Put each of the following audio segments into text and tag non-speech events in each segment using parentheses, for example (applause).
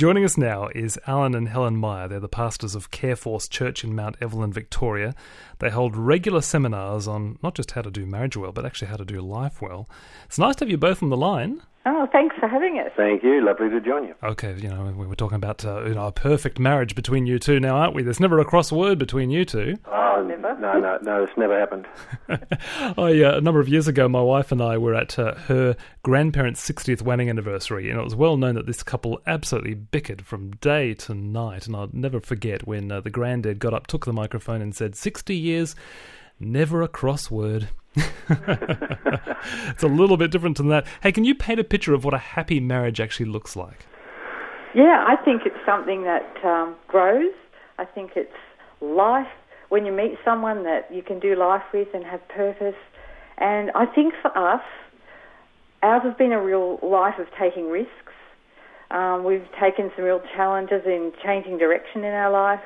Joining us now is Allan and Helen Meyer. They're the pastors of Careforce Church in Mount Evelyn, Victoria. They hold regular seminars on not just how to do marriage well, but actually how to do life well. It's nice to have you both on the line. Oh, thanks for having us. Thank you. Lovely to join you. Okay, you know, we were talking about uh, you know, a perfect marriage between you two now, aren't we? There's never a cross word between you two. Oh, never. No, no, no, it's never happened. (laughs) I, uh, a number of years ago, my wife and I were at uh, her grandparents' 60th wedding anniversary, and it was well known that this couple absolutely bickered from day to night. And I'll never forget when uh, the granddad got up, took the microphone, and said, 60 years, never a crossword. it's a little bit different than that. Hey, can you paint a picture of what a happy marriage actually looks like? Yeah, I think it's something that um, grows. I think it's life when you meet someone that you can do life with and have purpose. And I think for us, ours has been a real life of taking risks. Um, we've taken some real challenges in changing direction in our life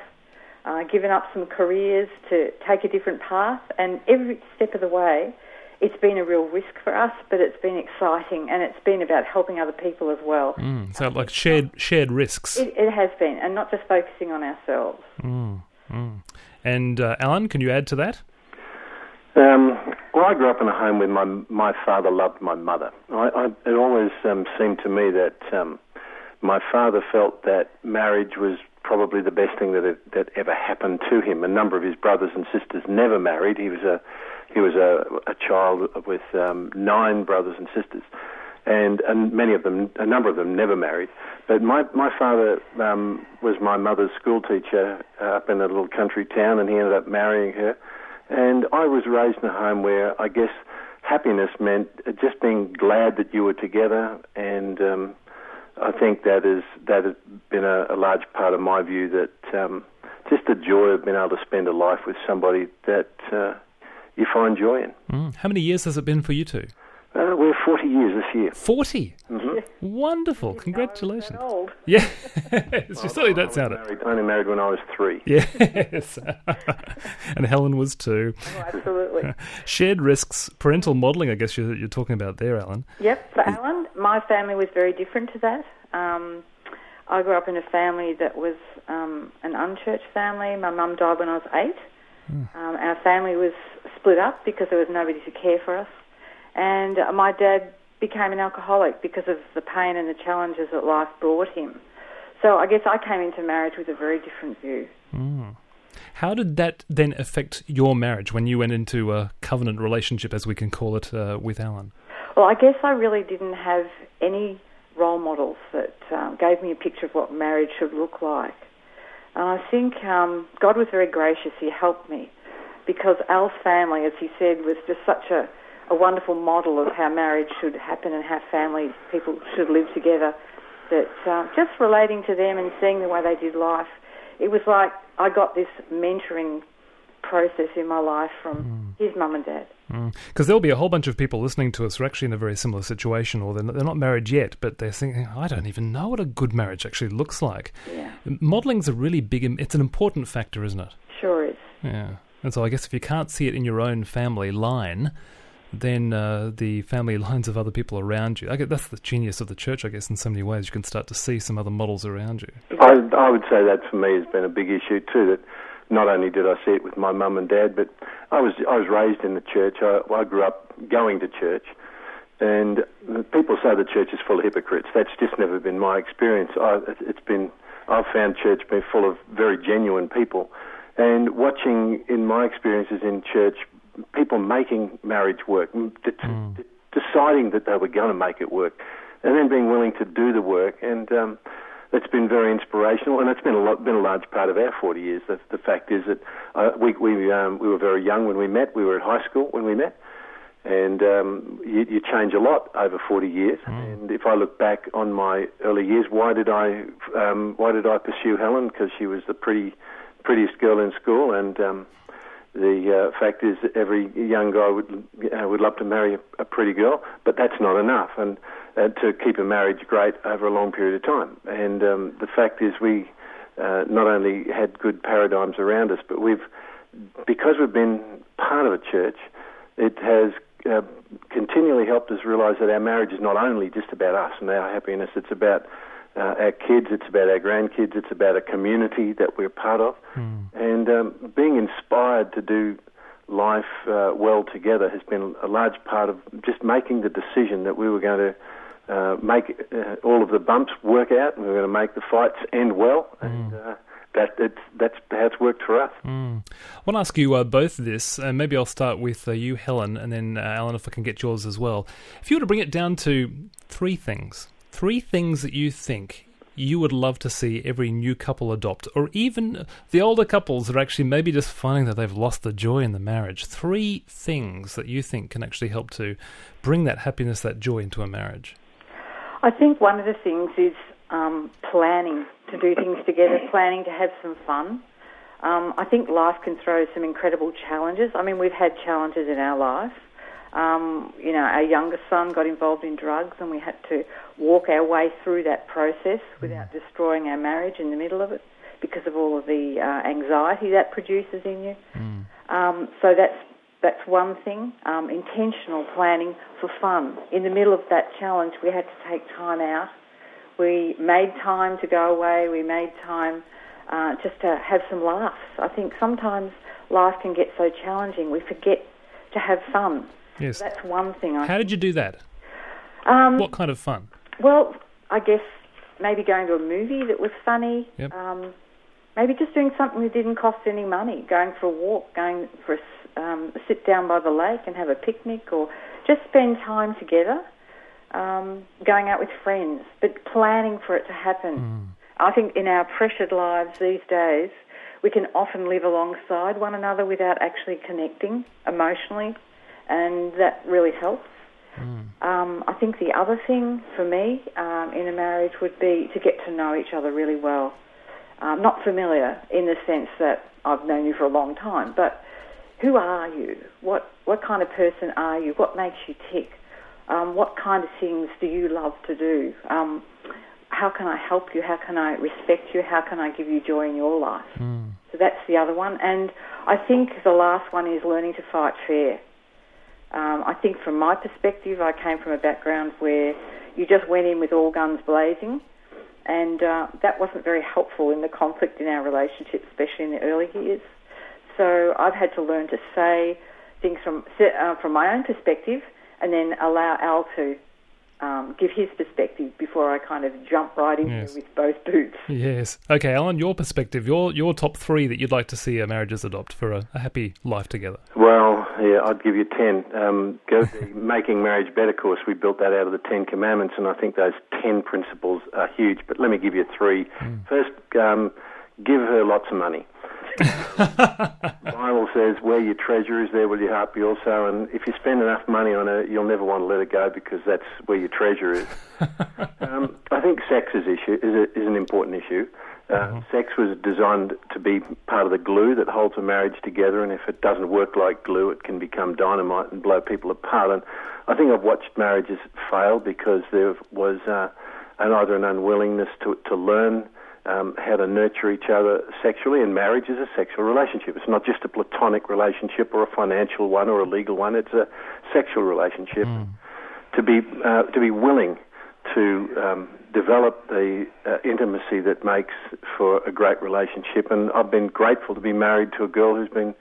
uh, given up some careers to take a different path, and every step of the way, it's been a real risk for us, but it's been exciting, and it's been about helping other people as well. Mm, so, like shared shared risks. It, it, has been, and not just focusing on ourselves. Mm, mm. And uh, Allan, can you add to that? Um, well, I grew up in a home where my my father loved my mother. I, I, it always um, seemed to me that um, my father felt that marriage was probably the best thing that that ever happened to him. A number of his brothers and sisters never married. He was a he was a, a child with um, nine brothers and sisters, and and many of them, a number of them, never married. But my my father um, was my mother's school teacher up in a little country town, and he ended up marrying her. And I was raised in a home where I guess happiness meant just being glad that you were together and um, I think that is that has been a, a large part of my view that um, just the joy of being able to spend a life with somebody that uh, you find joy in. Mm. How many years has it been for you two? Uh, we're 40 years this year. 40? Mm-hmm. Wonderful. Congratulations. Old. Yeah. you certainly don't sound it. Married, only married when I was three. (laughs) Yes. (laughs) and Helen was two. Oh, absolutely. (laughs) Shared risks, parental modelling, I guess you're, you're, talking about there, Allan. Yep. For Allan, my family was very different to that. Um, I grew up in a family that was um, an unchurched family. My mum died when I was eight. Mm. Um, our family was split up because there was nobody to care for us. And my dad became an alcoholic because of the pain and the challenges that life brought him. So I guess I came into marriage with a very different view. Mm. How did that then affect your marriage when you went into a covenant relationship, as we can call it, uh, with Allan? Well, I guess I really didn't have any role models that um, gave me a picture of what marriage should look like. And I think um, God was very gracious. He helped me because Al's family, as he said, was just such a a wonderful model of how marriage should happen and how family people should live together. That uh, just relating to them and seeing the way they did life, it was like I got this mentoring process in my life from mm. his mum and dad. Because mm. there'll be a whole bunch of people listening to us who are actually in a very similar situation, or they're not, married yet, but they're thinking, I don't even know what a good marriage actually looks like. Yeah. Modeling's a really big, it's an important factor, isn't it? Sure is. Yeah. And so I guess if you can't see it in your own family line, then uh, the family (laughs) lines of other people around you. I guess that's the genius of the church, I guess, in so many ways. You can start to see some other models around you. I, I would say that for me has been a big issue too. That not only did I see it with my mum and dad, but I was I was raised in the church. I, I grew up going to church, and people say the church is full of hypocrites. That's just never been my experience. I, it's been I've found church being full of very genuine people. And watching in my experiences in church people making marriage work, mm. deciding that they were going to make it work, and then being willing to do the work. And um, it's been very inspirational, and it's been a lot, been a large part of our 40 years. The, the fact is that uh, we we um, we were very young when we met. We were at high school when we met, and um, you, you change a lot over 40 years. Mm. And if I look back on my early years, why did I um, why did I pursue Helen? Because she was the pretty prettiest girl in school, and um, the uh, fact is that every young guy would uh, would love to marry a, pretty girl, but that's not enough, and uh, to keep a marriage great over a long period of time. And um, the fact is, we uh, not only had good paradigms around us, but we've because we've been part of a church, it has uh, continually helped us realise that our marriage is not only just about us and our happiness; it's about uh, our kids, it's about our grandkids, it's about a community that we're part of. Mm. And um, being inspired to do life uh, well together has been a large part of just making the decision that we were going to uh, make uh, all of the bumps work out, and we were going to make the fights end well, and uh, that it's, that's how it's worked for us. Mm. I want to ask you uh, both this, and maybe I'll start with uh, you, Helen, and then uh, Allan, if I can get yours as well. If you were to bring it down to three things, three things that you think you would love to see every new couple adopt, or even the older couples that are actually maybe just finding that they've lost the joy in the marriage. Three things that you think can actually help to bring that happiness, that joy into a marriage. I think one of the things is um, planning to do things together, planning to have some fun. Um, I think life can throw some incredible challenges. I mean, we've had challenges in our life. Um, you know, our youngest son got involved in drugs, and we had to walk our way through that process without destroying our marriage in the middle of it because of all of the uh, anxiety that produces in you. Mm. Um, so that's that's one thing. Um, intentional planning for fun. In the middle of that challenge, we had to take time out. We made time to go away. We made time uh, just to have some laughs. I think sometimes life can get so challenging we forget to have fun. Yes. That's one thing. I How did you do that? um, What kind of fun? Well, I guess maybe going to a movie that was funny. Yep. Um, maybe just doing something that didn't cost any money. Going for a walk, going for a um, sit down by the lake and have a picnic, or just spend time together. Um, going out with friends, but planning for it to happen. I think in our pressured lives these days, we can often live alongside one another without actually connecting emotionally, and that really helps. Um, I think the other thing for me um, in a marriage would be to get to know each other really well. Um, not familiar in the sense that I've known you for a long time, but who are you? What what kind of person are you? What makes you tick? Um, what kind of things do you love to do? Um, how can I help you? How can I respect you? How can I give you joy in your life? So that's the other one. And I think the last one is learning to fight fair. Um, I think from my perspective, I came from a background where you just went in with all guns blazing, and uh, that wasn't very helpful in the conflict in our relationship, especially in the early years. So I've had to learn to say things from uh, from my own perspective, and then allow Al to um, give his perspective before I kind of jump right in Yes. with both boots. Yes. Okay, Allan, your perspective, your your top three that you'd like to see a marriages adopt for a, a happy life together. Well, yeah, I'd give you 10. Um, go to the (laughs) Making Marriage Better course. We built that out of the Ten Commandments, and I think those 10 principles are huge. But let me give you three. First, um, give her lots of money. (laughs) the Bible says, where your treasure is, there will your heart be also. And if you spend enough money on her, you'll never want to let her go because that's where your treasure is. (laughs) um, I think sex is, issue, is, a, is an important issue. Uh, Sex was designed to be part of the glue that holds a marriage together, and if it doesn't work like glue, it can become dynamite and blow people apart. And I think I've watched marriages fail because there was uh, an, either an unwillingness to, to learn um, how to nurture each other sexually, and marriage is a sexual relationship. It's not just a platonic relationship or a financial one or a legal one. It's a sexual relationship. To be uh, to be willing to um, develop the uh, intimacy that makes for a great relationship, and I've been grateful to be married to a girl who's been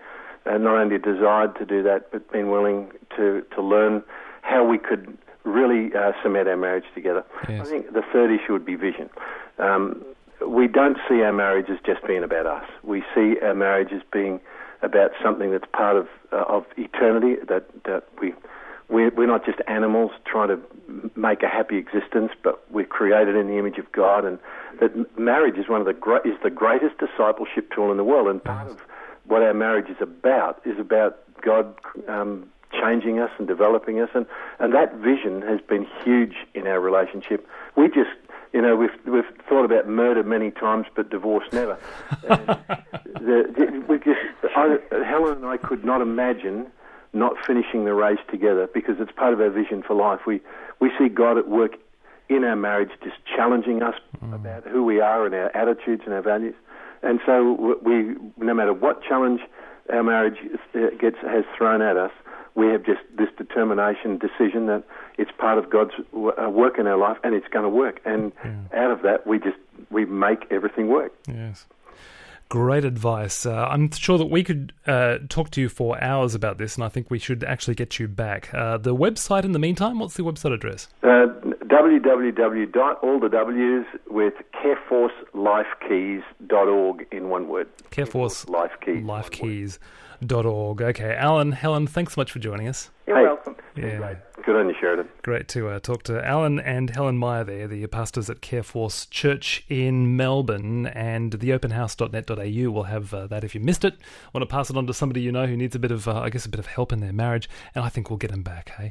uh, not only desired to do that, but been willing to to learn how we could really uh, cement our marriage together. Yes. I think the third issue would be vision. Um, we don't see our marriage as just being about us. We see our marriage as being about something that's part of uh, of eternity. That that we we're, we're not just animals trying to make a happy existence, but we're created in the image of God, and that marriage is one of the gre- is the greatest discipleship tool in the world. And part of what our marriage is about is about God um, changing us and developing us, and and that vision has been huge in our relationship. We just you know, we've we've thought about murder many times, but divorce never. (laughs) The, the, we just, I, Helen and I could not imagine not finishing the race together because it's part of our vision for life. We we see God at work in our marriage, just challenging us about who we are and our attitudes and our values. And so we, no matter what challenge our marriage uh, gets has thrown at us, we have just this determination, decision that it's part of God's uh, work in our life, and it's going to work. And out of that, we just we make everything work. Yes. Great advice. Uh, I'm sure that we could uh, talk to you for hours about this, and I think we should actually get you back. Uh, the website, in the meantime, what's the website address? Uh, www. all the W's with careforcelifekeys.org in one word. Careforce Life Keys. Lifekeys.org. Okay, Allan, Helen, thanks so much for joining us. You're Hey. welcome. Yeah. Good on you, Sheridan. Great to uh, talk to Allan and Helen Meyer there, the pastors at Careforce Church in Melbourne, and theopenhouse.net.au will have uh, that if you missed it. Want to pass it on to somebody you know who needs a bit of, uh, I guess, a bit of help in their marriage, and I think we'll get them back, hey?